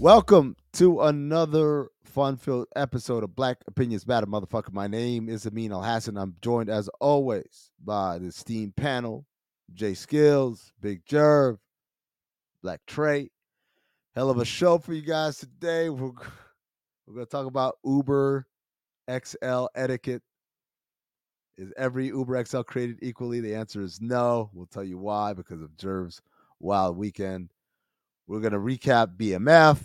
Welcome to another fun-filled episode of Black Opinions Matter, motherfucker. My name is Amin Elhassan. I'm joined as always by the esteemed panel: Jay Skills, Big Jerv, Black Trey. Hell of a show for you guys today. We're we're gonna talk about Uber XL etiquette. Is every Uber XL created equally? The answer is no. We'll tell you why because of Jerv's wild weekend. We're gonna recap BMF,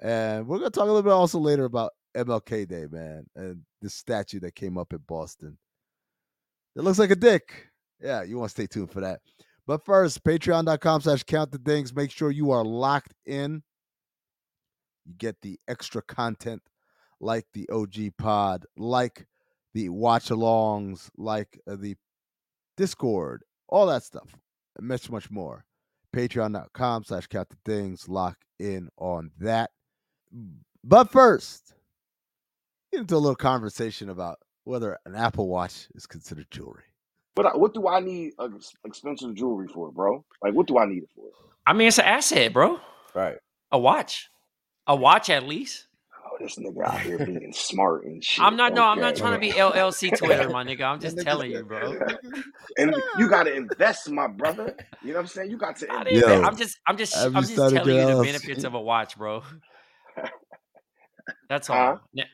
and we're gonna talk a little bit also later about MLK Day, man, and the statue that came up in Boston. It looks like a dick. Yeah, you want to stay tuned for that. But first, patreon.com slash count the dings. Make sure you are locked in. You get the extra content like the OG pod, like the watch alongs, like uh, the Discord, all that stuff, and much, much more patreon.com slash count the dings lock in on that but first get into a little conversation about whether an apple watch is considered jewelry But what do I need uh, expensive jewelry for, bro? Like, what do I need it for? I mean, it's an asset, bro. Right. A watch, a watch at least. This nigga out here being smart and shit. I'm not. No, I'm not trying to be LLC Twitter, my nigga. I'm just telling you, bro. and you got to invest, my brother. You know what I'm saying? You got to invest. Yo, I'm just. I'm just. I'm just telling you the benefits of a watch, bro. That's all. Huh?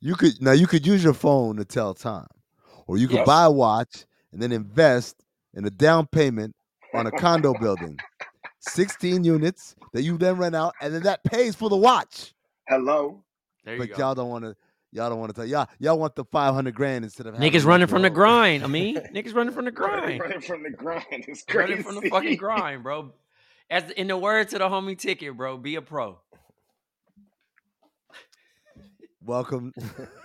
You could now you could use your phone to tell time or you could Yes. buy a watch and then invest in a down payment on a condo building 16 units that you then rent out and then that pays for the watch Hello. There you but go. y'all don't want to y'all don't want to tell y'all y'all want the 500 grand instead of having Niggas running from the grind. I mean, niggas running from the grind. Running from the grind. It's crazy. Running from the fucking grind, bro. As in the words of the homie ticket, bro, be a pro. welcome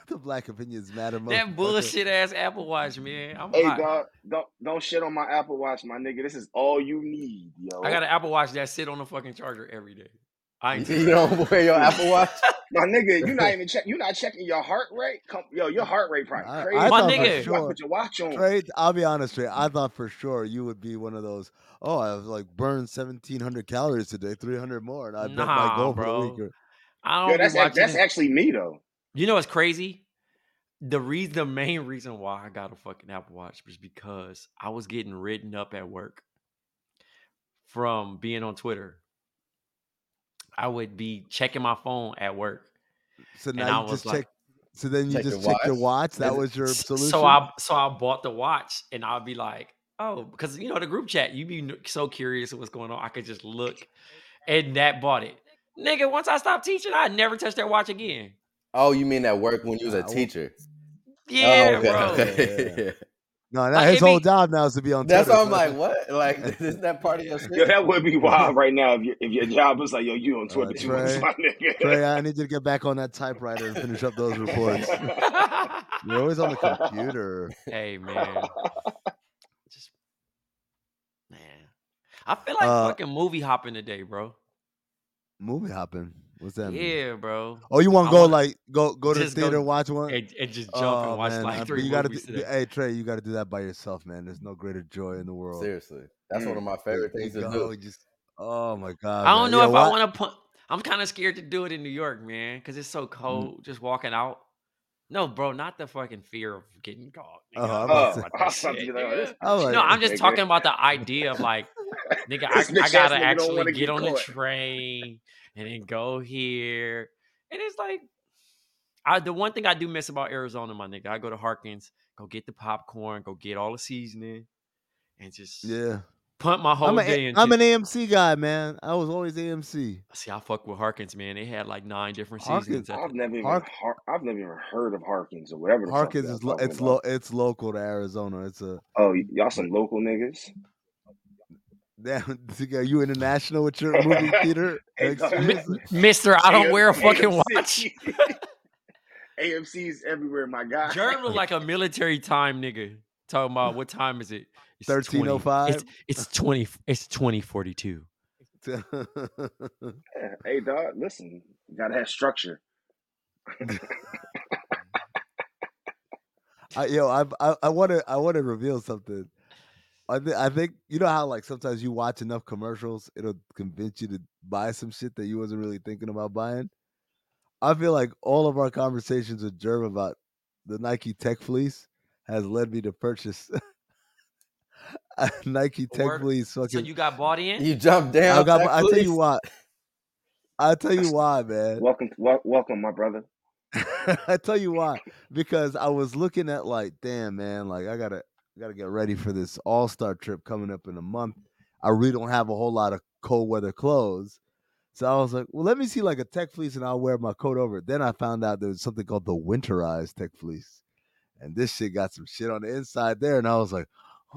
to black opinions matter That motherfucker. bullshit ass Apple Watch, man. I'm Hey, hot. dog, don't don't shit on my Apple Watch, my nigga. This is all you need, yo. I got an Apple Watch that sit on the fucking charger every day. I ain't You don't wear your Apple Watch? My nigga, you not even check. You not checking your heart rate. Come, yo, your heart rate probably I- crazy. I My nigga. You gotta sure- put your watch on. Trey, I'll be honest, Trey. I thought for sure you would be one of those. Oh, I've like burned seventeen hundred calories today, three hundred more, and I bet my Nah, goal for the bro. week. or- I don't that's be watching. that's actually me though. you know what's crazy? The reason, the main reason why I got a fucking Apple Watch was because I was getting written up at work from being on Twitter. I would be checking my phone at work. So I now you was just like- check. So then you Check just your check your watch. That it- was your solution. So I so I bought the watch and I'll be like, oh, because you know the group chat, you be so curious of what's going on. I could just look, and that bought it, nigga. Once I stopped teaching, I never touched that watch again. Oh, you mean at work when you was a teacher? Yeah, oh, okay, bro. okay. Yeah, no, now Like, his whole be- job now is to be on. Twitter. That's Twitter, why I'm so- like, what? Like, isn't that part of your shit? Yo, that would be wild right now if your if your job was like, yo, you on Twitter Uh, too much, Trey, my nigga. Trey, I need you to get back on that typewriter and finish up those reports. You're always on the computer. hey man, just man, I feel like Uh, fucking movie hopping today, bro. Movie hopping. What's that? mean? Yeah, bro. Oh, you want to go wanna- like go go to the just go- theater and watch one? And, and just jump Oh, and watch man, uh, like three you gotta movies do. Hey Trey, you got to do that by yourself, man. There's no greater joy in the world. Seriously, that's one of my favorite things to go, do. Just Oh my god! I don't man. know Yeah, if why- I want to put. I'm kind of scared to do it in New York, man, because it's Mm. so cold. Just walking out. No, bro, not the fucking fear of getting caught. Uh-huh, I'm I'm about not to Oh, about I that was about to shit, be like, nigga. this I'm like, No, I'm just talking about the idea of like, nigga, I, I gotta actually get get on the train and then go here. And it's like, I the one thing I do miss about Arizona, my nigga, I go to Harkins, go get the popcorn, go get all the seasoning, and just yeah. punt my whole I'm, day into. I'm an AMC guy, man. I was always AMC. See, I fuck with Harkins, man. They had like nine different Harkins- seasons. At I've the, never even Hark- Har- I've never even heard of Harkins or whatever. The Harkins fuck is y'all lo- it's about. lo- it's local to Arizona. It's a Oh, y- y'all some local niggas. Damn. Are you international with your movie theater Hey, experience? Mister, I don't wear a fucking AMC. watch. AMC's everywhere, my guy. Jerm look like a military time nigga. Talking about what time is it? It's 20 1305? It's, oh it's twenty. It's twenty forty two. Hey, dog. Listen, you gotta have structure. I, yo, I I- I want to I want to reveal something. I think I think you know how like sometimes you watch enough commercials, it'll convince you to buy some shit that you wasn't really thinking about buying. I feel like all of our conversations with Jerm about the Nike Tech Fleece has led me to purchase a Nike Tech Word. Fleece. So you got bought in? You jump down. I got. Tech I tell you why. I tell you why, man. Welcome, wel- welcome, my brother. I tell you why. Because I was looking at like, damn man, like I gotta gotta get ready for this all star trip coming up in a month. I really don't have a whole lot of cold weather clothes. So I was like, well, let me see like a tech fleece and I'll wear my coat over it. Then I found out there was something called the winterized tech fleece. And this shit got some shit on the inside there. And I was like,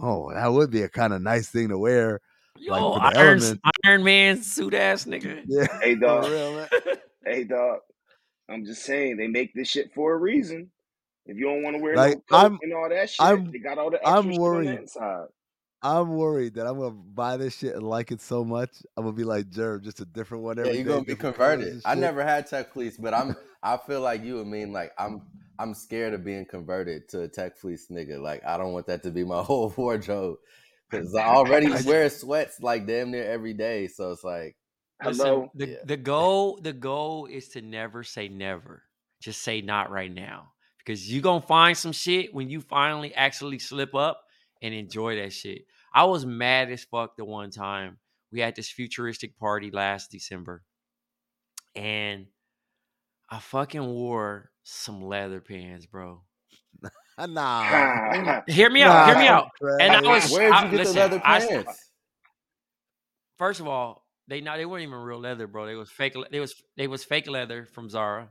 oh, that would be a kind of nice thing to wear. Yo, like, Iron. Iron Man suit ass nigga. Yeah. Hey, dog. real, man. Hey, dog. I'm just saying they make this shit for a reason. If you don't want to wear Like, no coat I'm- and all that shit, I'm- they got all the I'm extra shit on worried. the inside. I'm worried that I'm gonna buy this shit and like it so much. I'm gonna be like Jerv, just a different one Yeah, you're gonna be converted. I never had tech fleece, but I'm I feel like you would mean like I'm I'm scared of being converted to a tech fleece nigga. Like I don't want that to be my whole wardrobe. Cause I already wear sweats like damn near every day. So it's like Listen, Hello. the, Yeah. the goal the goal is to never say never. Just say not right now. Because you're gonna find some shit when you finally actually slip up and enjoy that shit. I was mad as fuck the one time. We had this futuristic party last December. And I fucking wore some leather pants, bro. Ah, Nah. Hear me out, hear me Nah, out. And I was where'd I- you get listen, the leather I- pants? First of all, they not they weren't even real leather, bro. They was fake. They was they was fake leather from Zara,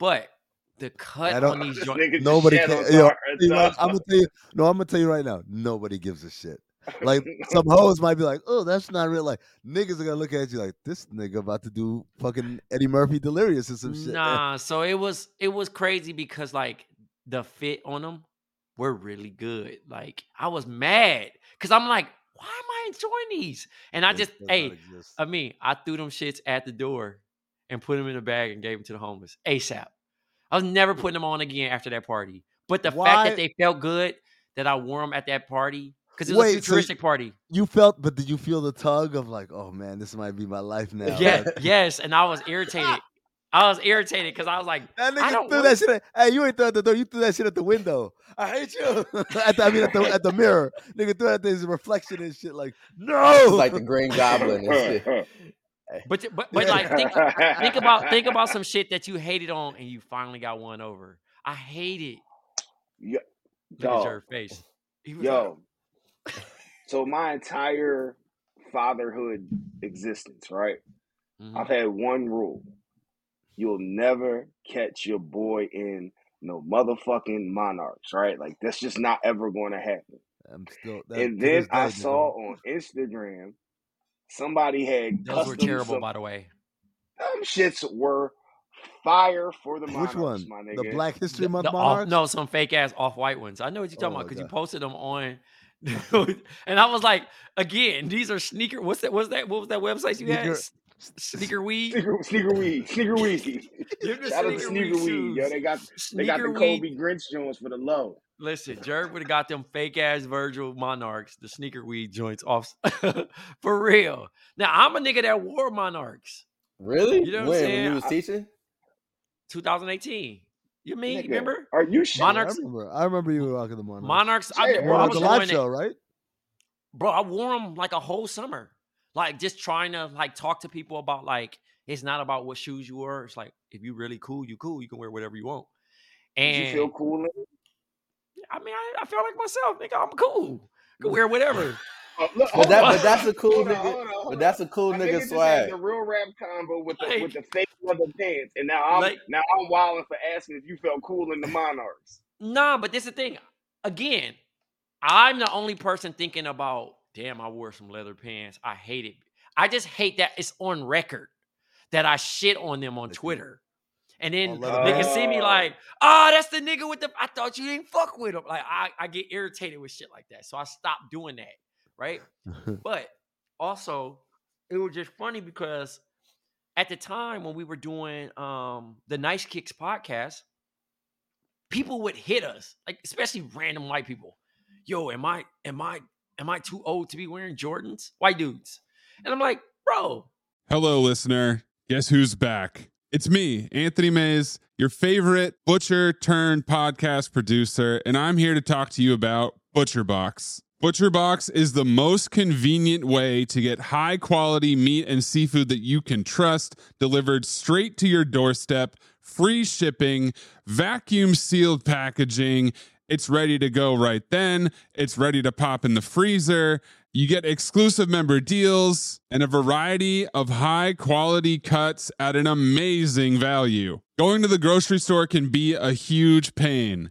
but the cut I don't- on these joints. Nobody shat can. on Yo, you know. I'm gonna tell you. No, I'm gonna tell you right now. Nobody gives a shit. Like some hoes might be like, "Oh, that's not real." Like niggas are gonna look at you like this nigga about to do fucking Eddie Murphy delirious or some shit. Nah, so it was it was crazy because like the fit on them were really good. Like I was mad because I'm like, why am I enjoying these? And I This just does hey, exist. I mean, I threw them shits at the door and put them in a bag and gave them to the homeless ASAP. I was never hmm. putting them on again after that party. But the fact that they felt good that I wore them at that party because it was Wait, a so futuristic party. you felt, but did you feel the tug of like, "Oh man, this might be my life uh, now"? Yeah, Like, yes, and I was irritated. I was irritated because I was like, That I don't threw that shit. At, hey, you ain't threw at the door. You threw that shit at the window. I hate you. at the, I mean, at the, at the mirror. Nigga threw that thing's reflection and shit. Like, no. It's like the Green Goblin and shit. Eh, but but but like think think about think about some shit that you hated on and you finally got one over. I hate it. Yo, Look at your face. He was Yo, so my entire fatherhood existence, right? like, I've mm-hmm. had one rule. You'll never catch your boy in no motherfucking monarchs, right? Like that's just not ever going to happen. I'm still. That, and then I saw on Instagram somebody had those were terrible, some, by the way. them shits were fire for the monarchs, Which one? my The. Black History Month the off- no, some fake ass off white ones. I know what you're talking Oh about because you posted them on. and I was like, again, these are sneaker. What's that? What's that? What was that website you had? Sneaker- S- Sneaker weed. Sneaker, sneaker weed, sneaker weed. Give the Shout out to sneaker sneaker weed weed, yo. They got they got the Kobe weed. Grinch joints for the low. Listen, Jerk would have got them fake ass Virgil Monarchs, the sneaker weed joints off for real. Now I'm a nigga that wore Monarchs. Really? You know what I'm when, when saying? you was teaching? 2018. You mean Nigga, remember? Are you shit? I Monarchs- remember. I remember you were rocking the Monarchs. Monarchs. I, Yeah, You bro, I was the live show, it, right? bro. I wore them like a whole summer, like just trying to like talk to people about like it's not about what shoes you wear. It's like if you really cool, you cool. You can wear whatever you want. Did And you feel cool? in? I mean, I, I feel like myself, nigga. I'm cool. Can wear whatever. Oh, look, But that, but that's a cool Hold on, nigga. hold on, hold But that's a cool My nigga swag. the real rap combo with the Like- with the fake leather pants, and now I'm Like- now I'm wilding for asking if you felt cool in the Monarchs. Nah, but this is the thing. Again, I'm the only person thinking about, damn, I wore some leather pants. I hate it. I just hate that it's on record that I shit on them on Twitter. And then leather niggas pants? see me Oh. like, oh, that's the nigga with the I thought you didn't fuck with him. Like I, I get irritated with shit like that. So I stopped doing that. Right. But also, it was just funny because at the time when we were doing um the Nice Kicks podcast, people would hit us, like especially random white people. Yo, am I am I am I too old to be wearing Jordans? White dudes. And I'm like, bro, Hello, listener. Guess who's back? It's me, Anthony Mays, your favorite butcher turned podcast producer, and I'm here to talk to you about ButcherBox. ButcherBox is the most convenient way to get high quality meat and seafood that you can trust delivered straight to your doorstep, free shipping, vacuum sealed packaging. It's ready to go right then. It's ready to pop in the freezer. You get exclusive member deals and a variety of high quality cuts at an amazing value. Going to the grocery store can be a huge pain.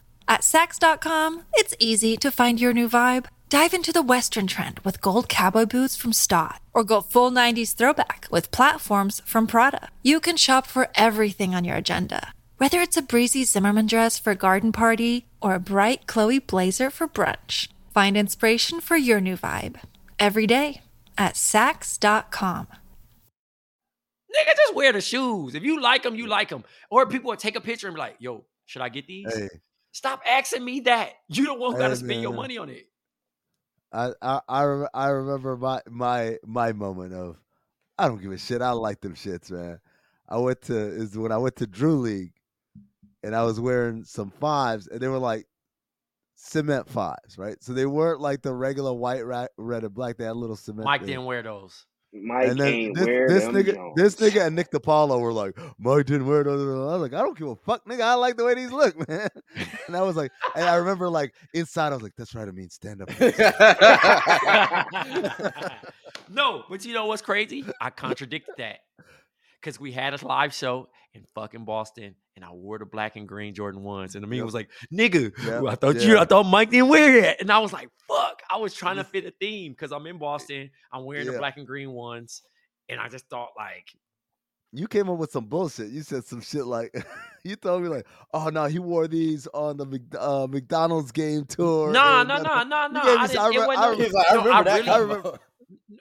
At Saks.com, it's easy to find your new vibe. Dive into the Western trend with gold cowboy boots from Staud, or go full 90s throwback with platforms from Prada. You can shop for everything on your agenda, whether it's a breezy Zimmermann dress for a garden party or a bright Chloe blazer for brunch. Find inspiration for your new vibe every day at Saks.com. nigga, just wear the shoes. If you like them, you like them. Or people will take a picture and be like, yo, should I get these? Hey, Stop asking me that. You don't want to spend your money on it. I I I, I remember my my my moment of I don't give a shit. I like them shits, man. I went to is when I went to Drew League, and I was wearing some fives, and they were like cement fives, right? So they weren't like the regular white, red, and black. They had little cement. Mike thing. didn't wear those. Mike and then ain't this, wear this them nigga, Jones. this nigga, and Nick DePaula were like, Mike didn't wear those. I was like, I don't give a fuck, nigga. I like the way these look, man. And I was like, and I remember like inside, I was like, that's right. I mean, stand up. no, but you know what's crazy? I contradicted that because we had a live show in fucking Boston, and I wore the black and green Jordan ones, and the man Yep. was like, "Nigga, Yep, I thought you. I thought Mike didn't wear it," and I was like, "Fuck!" I was trying to fit a theme because I'm in Boston. I'm wearing the black and green ones, and I just thought like, you came up with some bullshit. You said some shit like, you told me like, oh no, he wore these on the Mc, uh, McDonald's game tour. "No, and no, da- no, no, no." I I didn't, re- I re- like, I remember that. really- I remember-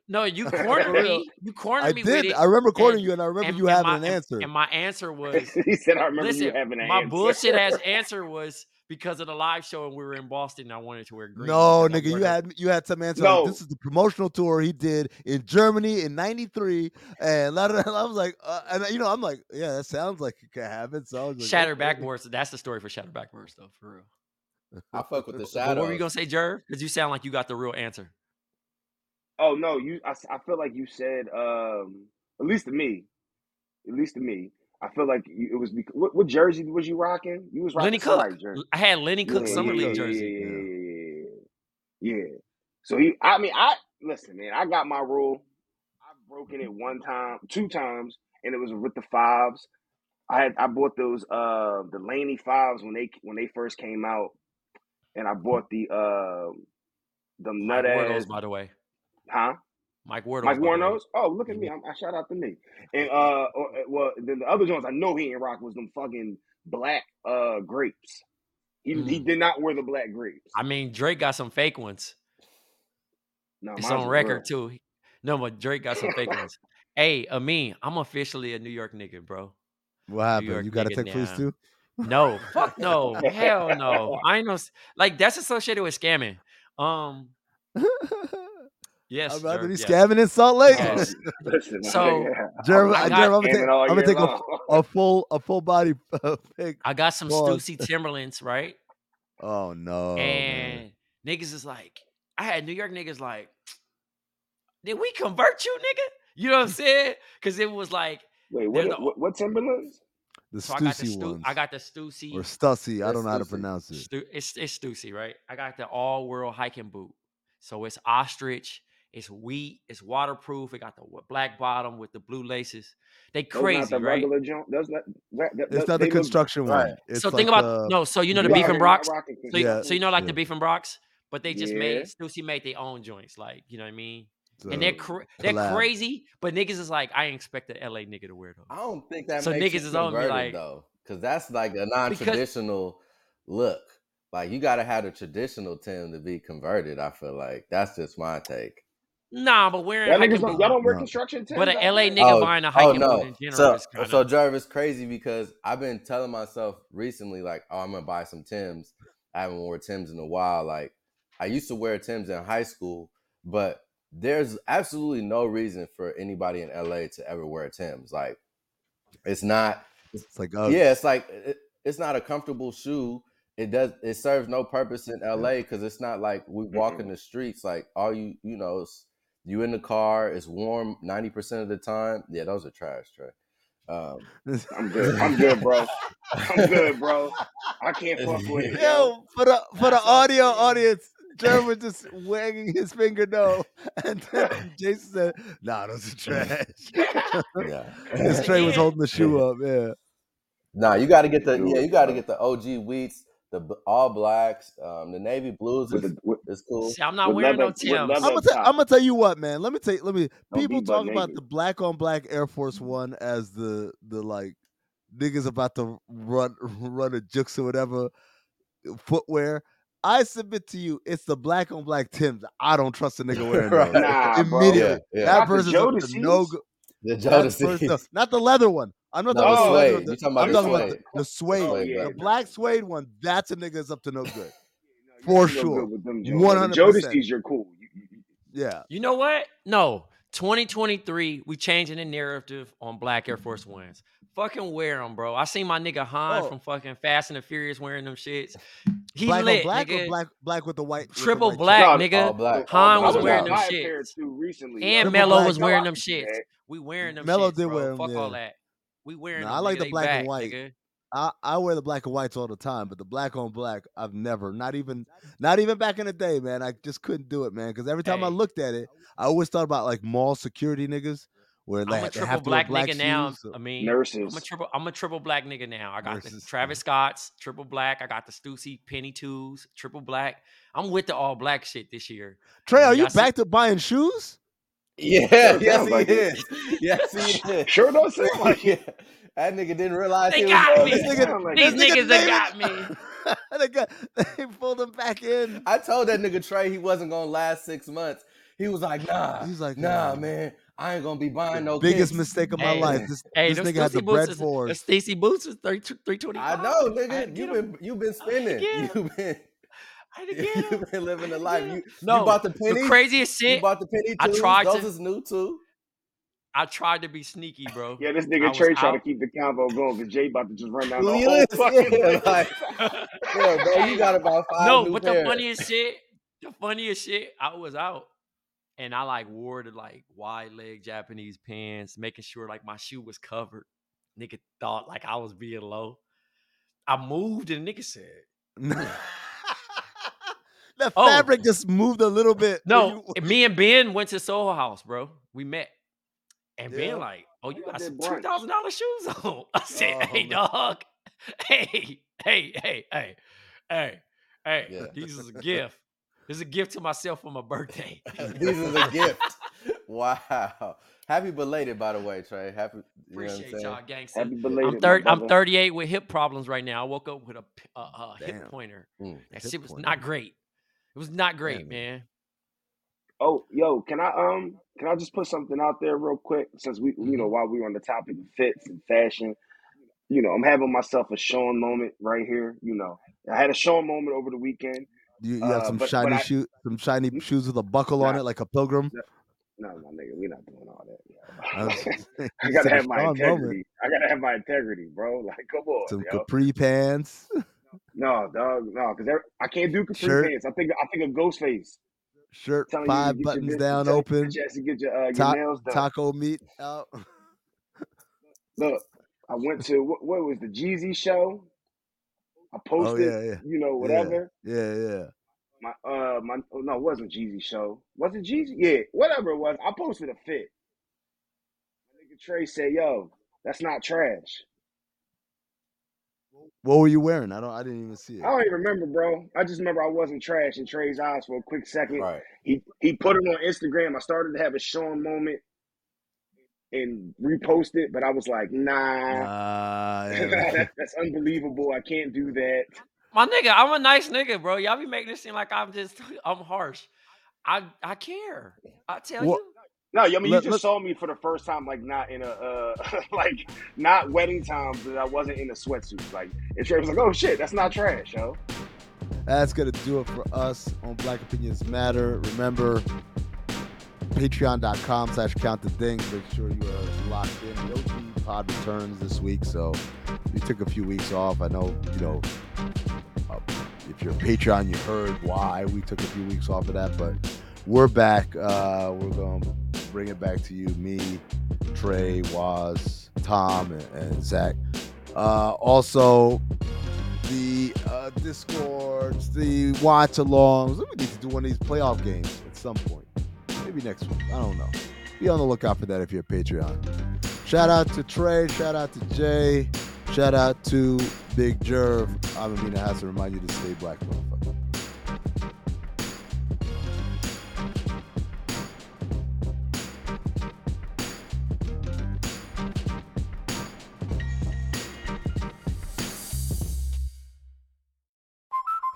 No, you cornered me. You cornered I me with did. it. I remember quoting and- you, and I remember and- you and having my- an answer. And my answer was he said, "I remember Listen, you having an my answer." bullshit ass answer was because of the live show and we were in Boston. And I wanted to wear green. No, nigga, you had you had some answer. No. Like, this is the promotional tour he did in Germany in '93, and I was like, uh, and you know, I'm like, yeah, that sounds like it could happen. So I was like, Shatter okay. Backboards. That's the story for Shatter Backboards, though, for real. I fuck with the But shadows. what were you gonna say, Jerv? Because you sound like you got the real answer. Oh no, you. I feel like you said. Um, at least to me, at least to me, I feel like it was. What, what jersey was you rocking? You was rocking Lenny Cooke. jersey. I had Lenny Cooke Yeah, Summer yeah, League yeah, jersey. Yeah, yeah. So he. I mean, I listen, man. I got my rule. I've broken it one time, two times, and it was with the fives. I had I bought those uh the Laney fives when they when they first came out, and I bought the uh the nut ass by the way. huh Mike Wardles. Mike by the. Warnos. Oh, look at me! I'm, I shout out to me. And uh, or, uh, well, then the other ones I know he ain't rock was them fucking black uh grapes. He he Mm. did not wear the black grapes. I mean, Drake got some fake ones. No, It's on record real. too. No, but Drake got some fake ones. Hey, Amin, I'm officially a New York nigga, bro. What happened? You got to nigga take fleece too? No, fuck no, hell no. I ain't no like that's associated with scamming. Um, yes, I'd rather be Jerv, yes. scamming in Salt Lake. Yes. Listen, So, yeah. Jerv, I I got- Jerv, I'm gonna take, I'm gonna take a, a full a full body uh, pic. I got some Pause. Stussy Timberlands, right? Oh no, man. and niggas is like, I had New York niggas like, did we convert you, nigga? You know what I'm saying? Because it was like, Wait, what, the- what what Timberlands? the so I got the Stussy Stu- ones, I got the Stussy. or Stussy. I don't know how to pronounce it. Stu- it's it's Stussy, right? I got the all world hiking boot. So it's ostrich, it's wheat, it's waterproof. It got the black bottom with the blue laces. They Those crazy, not the right? regular joint. Those not. That, that, It's not the they look- construction one. right. It's so like think about the- no. So you know the beef and brocks. So you, Yeah, so you know like yeah. the beef and brocks, but they just Yeah. made Stussy made their own joints, like you know what I mean. the and they're cra- they're collab. crazy, but niggas is like I ain't expect an LA nigga to wear those. I don't think that So makes niggas is on me like- though, because that's like a non-traditional look. Like you gotta have a traditional Tim to be converted. I feel like that's just my take. Nah, but wearing Y'all niggas don't, y'all don't wear No. construction Timbs But a out LA there? nigga buying a hiking boot in general so, is kinda- so Jarvis crazy because I've been telling myself recently, like, oh, I'm gonna buy some Tims. I haven't worn Tims in a while. Like, I used to wear Tims in high school, but there's absolutely no reason for anybody in LA to ever wear Tims. Like, it's not. It's like uh, Yeah, it's like it, it's not a comfortable shoe. It does. It serves no purpose in LA because it's not like we walk in the streets. Like all you, you know, it's, you in the car. It's warm ninety percent of the time. Yeah, those are trash, Trey. Um, I'm good. I'm good, bro. I'm good, bro. I can't fuck with it. Yo. For the for the That's all I'm audio audience, Jeremy was just wagging his finger no, and then Jason said, "Nah, those are trash." yeah. His Trey was holding the shoe up. Yeah, Nah, you got to get the yeah, you got to get the OG wheats, the all blacks, um, the navy blues is, the, with, is cool. See, I'm not wearing no leather- with Tim's. I'm gonna Up tell, top. I'm gonna tell you what, man. Let me tell let me. Don't People talk about naked. the black on black Air Force One as the the like niggas about to run run a jukes or whatever footwear. I submit to you, it's the black on black Tims. I don't trust a nigga wearing Right. those. Nah. Immediately, Yeah, yeah. that Not the person's up to no good. The That Jodeci. not the leather one. I'm not No, talking the about suede. one. Talking about I'm the talking about the, the suede, Oh, yeah. the black suede one. That's a nigga nigga's up to no good. You For sure. good with them joints. 100%. The Jodeci's, you're cool. You, you, you- Yeah, You know what? No. 2023, we changing the narrative on Black Air Force Ones. Fucking wear them, bro. I seen my nigga Han Oh. from fucking Fast and the Furious wearing them shits. He black lit, black nigga. or black black with the white with the Triple white black, No, nigga. all black. Han I was wearing them buying a pair shits. too recently. And Mello was wearing them shits. We wearing them Mello shits, did bro. wear 'em, Fuck all that. We wearing Nah, them. I like nigga. the They black and white. nigga. I, I wear the black and whites all the time, but the black on black, I've never, not even, not even back in the day, man. I just couldn't do it, man. Because every time I looked at it, I always thought about like mall security niggas, where I'm they, a they triple have black, black nigga now. shoes. so- I mean, Nurses. I'm a triple. I'm a triple black nigga now. I got the Versus- Travis Scott's triple black. I got the Stussy Penny Twos triple black. I'm with the all black shit this year. Trey, are you I see- back to buying shoes? Yeah, Sounds yes like he it. is. Yes he is. Sure don't sound like yeah. That nigga didn't realize They he got was me. This nigga- like These this niggas that got me. they, got, they pulled them back in. I told that nigga Trey he wasn't gonna last six months. He was like, nah, He's like, nah, "Nah." man. I ain't gonna be buying no Biggest kicks. mistake of my Hey, life. This, Hey, this those nigga had the Stacy boots bread is, for Stacy boots is 30, 325. I know, I had to nigga. get You 'em. been you been I had to spending. get 'em. You been I had to get 'em. you been living the I had to life. You No, you bought the penny. the craziest You shit. bought the penny I tried Those to- is new too. I tried to be sneaky, bro. Yeah, this nigga was Trey trying to keep the convo going because Jay about to just run down the He whole fucking yeah, like, Yeah, bro, you got about five no, new but pairs. the funniest shit, the funniest shit, I was out and I like wore the like wide leg Japanese pants, making sure like my shoe was covered. Nigga thought like I was being low. I moved and nigga said, the Oh. fabric just moved a little bit. No, you- me and Ben went to Soho House, bro. We met. And Yeah. Ben like, oh, you Y'all got some two thousand dollar shoes on. I said, Oh, hey, man. dog. Hey, hey, hey, hey, hey, hey. Yeah. This is a gift. This is a gift to myself for my birthday. This is a gift. Wow. Happy belated, by the way, Trey. Happy. You know what I'm Appreciate y'all, gangster. Happy belated, I'm third. my I'm 38 with hip problems right now. I woke up with a, p- a, a Damn. hip pointer. Mm. That Hip shit was pointer. not great. It was not great, Damn. man. Oh, yo, can I um can I just put something out there real quick since we you know Mhm. while we were on the topic of fits and fashion, you know I'm having myself a Sean moment right here. You know I had a Sean moment over the weekend. You, you have Uh, some but- shiny but I- shoe, some shiny shoes with a buckle on it, like a pilgrim. No, my nigga, we're not doing all that. I was yo. just saying, I gotta have my Sean moment. integrity. I gotta have my integrity, bro. Like, come on, Some yo. capri pants. No, dog, no, because I can't do capri Shirt. pants. I think I think a ghost face. shirt you five get buttons down open, Get your to get your, uh, Ta- taco meat out. Look, I went to what, what was the Jeezy show. I Oh posted, yeah, yeah, you know, yeah, whatever. yeah, yeah. My uh, my oh, no, it wasn't Jeezy show. Was it Jeezy? Yeah, whatever it was. I posted a fit. My nigga Trey said, "Yo, that's not trash." What were you wearing? I don't. I didn't even see it. I don't even remember, bro. I just remember I wasn't trash in Trey's eyes for a quick second. Right. He he put it on Instagram. I started to have a Sean moment and repost it, but I was like, nah, Nah, yeah. that, that's unbelievable. I can't do that. My nigga, I'm a nice nigga, bro. Y'all be making it seem like I'm just I'm harsh. I I care. I tell Well, you. No, I mean you let- just saw me for the first time, like not in a uh, like not wedding time, but I wasn't in a sweatsuit. Like and Trey was like, "Oh shit, that's not trash, yo." That's gonna do it for us on Black Opinions Matter. Remember, patreon.com slash count the dings. Make sure you are locked in. The OG pod returns this week, so we took a few weeks off. I know, you know, uh, if you're a Patreon, you heard why we took a few weeks off of that, but we're back. Uh, we're gonna bring it back to you, me, Trey, Waz, Tom, and, and Zach. Uh, also, the uh, discords, the watch alongs. We need to do one of these playoff games at some point. Maybe next week. I don't know. Be on the lookout for that if you're a Patreon. Shout out to Trey. Shout out to Jay. Shout out to Big Jerv. I'm Amin Elhassan. Remind you to stay black, motherfucker.